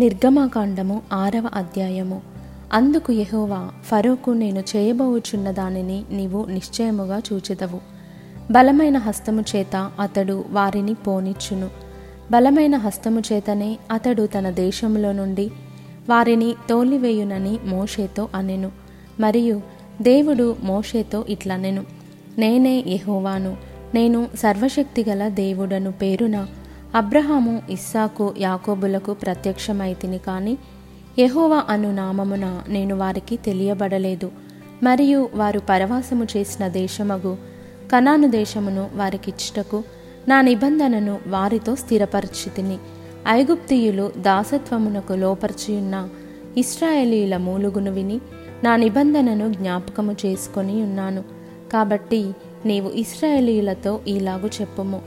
నిర్గమాకాండము ఆరవ అధ్యాయము. అందుకు యహోవా ఫరోకు నేను చేయబోచున్న దానిని నీవు నిశ్చయముగా చూచితవు బలమైన హస్తము చేత అతడు వారిని పోనిచ్చును. బలమైన హస్తము చేతనే అతడు తన దేశంలో నుండి వారిని తోలివేయునని మోషేతో అనెను. మరియు దేవుడు మోషేతో ఇట్లనెను. నేనే యహోవాను నేను సర్వశక్తిగల దేవుడను పేరున అబ్రహాము ఇస్సాకు యాకోబులకు ప్రత్యక్షమైతిని కాని యహోవా అను నామమున నేను వారికి తెలియబడలేదు. మరియు వారు పరవాసము చేసిన దేశమగు కనాను దేశమును వారికిచ్చుటకు నా నిబంధనను వారితో స్థిరపరిచితిని. ఐగుప్తియులు దాసత్వమునకు లోపర్చియున్న ఇస్రాయేలీల మూలుగును విని నా నిబంధనను జ్ఞాపకము చేసుకొని ఉన్నాను. కాబట్టి నీవు ఇస్రాయేలీలతో ఈలాగు చెప్పుము.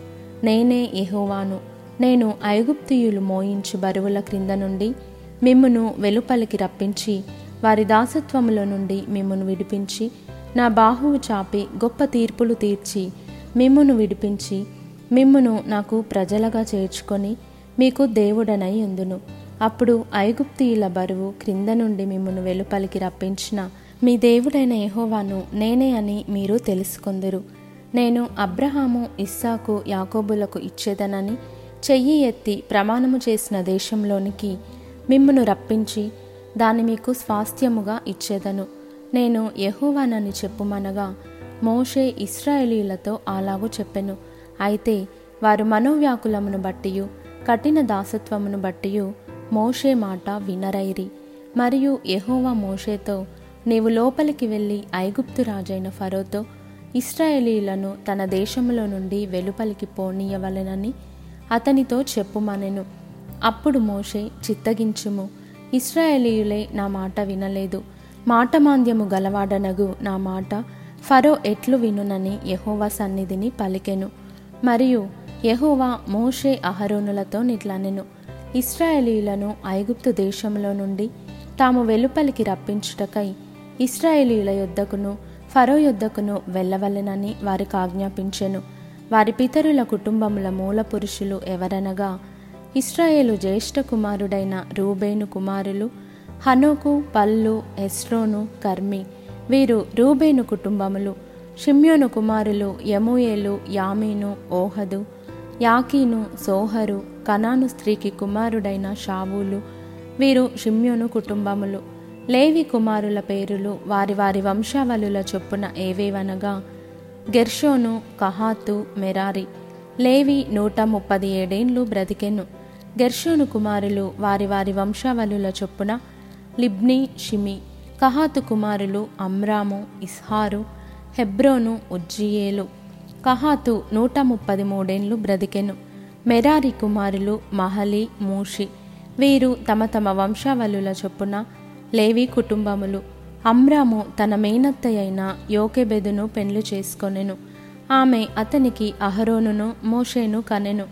నేనే ఎహోవాను నేను ఐగుప్తియులు మోయించు బరువుల క్రింద నుండి మిమ్మును వెలుపలికి రప్పించి వారి దాసత్వములో నుండి మిమ్మును విడిపించి నా బాహువు చాపి గొప్ప తీర్పులు తీర్చి మిమ్మును విడిపించి మిమ్మును నాకు ప్రజలుగా చేర్చుకొని మీకు దేవుడనై ఉందును. అప్పుడు ఐగుప్తియుల బరువు క్రింద నుండి మిమ్మును వెలుపలికి రప్పించిన మీ దేవుడైన యెహోవాను నేనే అని మీరు తెలుసుకొందురు. నేను అబ్రహాము ఇస్సాకు యాకోబులకు ఇచ్చేదనని చెయ్యి ఎత్తి ప్రమాణము చేసిన దేశంలోనికి మిమ్మును రప్పించి దాన్ని మీకు స్వాస్థ్యముగా ఇచ్చేదను. నేను యహోవానని చెప్పుమనగా మోషే ఇస్రాయేలీలతో అలాగూ చెప్పెను. అయితే వారు మనోవ్యాకులమును బట్టియు కఠిన దాసత్వమును బట్టియు మోషే మాట వినరైరి. మరియు యహోవా మోషేతో నీవు లోపలికి వెళ్ళి ఐగుప్తు రాజైన ఫరోతో ఇస్రాయేలీలను తన దేశంలో నుండి వెలుపలికి పోనీయవలెనని అతనితో చెప్పుమనెను. అప్పుడు మోషే చిత్తగించుము. ఇస్రాయేలీయులే నా మాట వినలేదు. మాటమాంద్యము గలవాడనగు నా మాట. ఫరో ఎట్లు వినునని యహోవా సన్నిధిని పలికెను. మరియు యహోవా మోషే అహరోనులతో నిట్లనెను. ఇస్రాయేలీలను ఐగుప్తు దేశంలో నుండి తాము వెలుపలికి రప్పించుటకై ఇస్రాయేలీల యొద్దకును ఫరో యొద్దకును వెళ్ళవలెనని వారికి ఆజ్ఞాపించెను. వారి పితరుల కుటుంబముల మూల పురుషులు ఎవరనగా ఇస్రాయేలు జ్యేష్ఠ కుమారుడైన రూబేను కుమారులు హనోకు పల్లు ఎస్రోను కర్మి వీరు రూబేను కుటుంబములు షిమ్యోను కుమారులు యముయేలు యామీను ఓహదు యాకీను సోహరు కనాను స్త్రీకి కుమారుడైన షావులు వీరు షిమ్యోను కుటుంబములు. లేవి కుమారుల పేరులు వారి వారి వంశావళుల చొప్పున ఏవేవనగా గెర్షోను కహాతు మెరారి. లేవి నూట ముప్పది ఏడేండ్లు బ్రతికెను. గెర్షోను కుమారులు వారి వారి వంశావళుల చొప్పున లిబ్ని షిమి. కహాతు కుమారులు అమ్రాము ఇస్హారు. హెబ్రోను ఉజ్జియేలు. కహాతు నూట ముప్పది మూడేండ్లు బ్రతికెను. మెరారి కుమారులు మహలి మూషి. వీరు తమ తమ వంశావళుల చొప్పున లేవి కుటుంబములు. అమ్రాము తన మేనత్తయైన యోకెబెదును పెండ్లు చేసుకొనెను. ఆమె అతనికి అహరోనును మోషేను కనెను.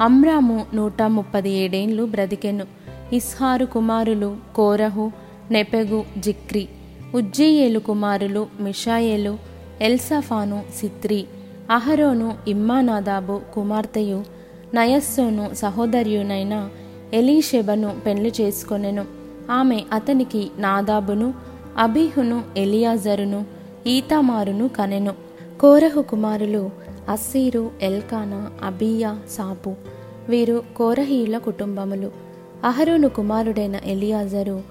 అమ్రాము నూట ముప్పది ఏడేండ్లు బ్రతికెను. ఇస్హారు కుమారులు కోరహు నెపెగు జిక్రి. ఉజ్జీయేలు కుమారులు మిషాయేలు ఎల్సఫాను సిత్రి. అహరోను ఇమ్మానాదాబు కుమార్తెయు నయస్సోను సహోదర్యునైన ఎలీషెబను పెళ్ళి చేసుకొనెను. ఆమె అతనికి నాదాబును అబీహును ఎలియాజరును ఈతామారును కనెను. కోరహు కుమారులు అస్సీరు ఎల్కానా అబియా సాపు. వీరు కోరహీయుల కుటుంబములు. అహరోను కుమారుడైన ఎలియాజరు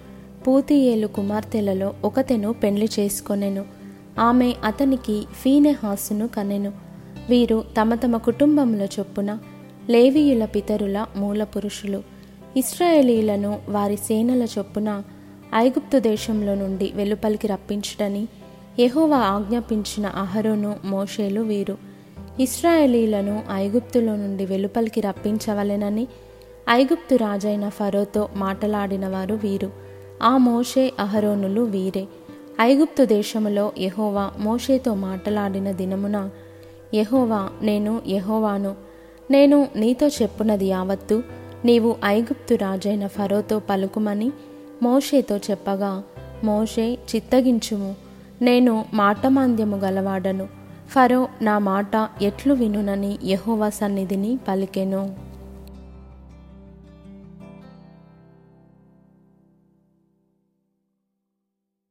పూతియేలు కుమార్తెలలో ఒకతెను పెండ్లి చేసుకొనెను. ఆమె అతనికి ఫీనెహాసును కనెను. వీరు తమ తమ కుటుంబముల చొప్పున లేవీయుల పితరుల మూల పురుషులు ఇస్రాయేలీలను వారి సేనల చొప్పున ఐగుప్తు దేశంలో నుండి వెలుపలికి రప్పించుటని యహోవా ఆజ్ఞాపించిన అహరోను మోషేలు వీరు. ఇస్రాయేలీలను ఐగుప్తులో నుండి వెలుపలికి రప్పించవలెనని ఐగుప్తు రాజైన ఫరోతో మాటలాడినవారు వీరు. ఆ మోషే అహరోనులు వీరే. ఐగుప్తు దేశములో యహోవా మోషేతో మాటలాడిన దినమున యహోవా నేను యహోవాను. నేను నీతో చెప్పునది యావత్తు నీవు ఐగుప్తు రాజైన ఫరోతో పలుకుమని మోషేతో చెప్పగా మోషే చిత్తగించుము. నేను మాటమాంద్యము గలవాడను. ఫరో నా మాట ఎట్లు వినునని యహోవా సన్నిధిని పలికెను.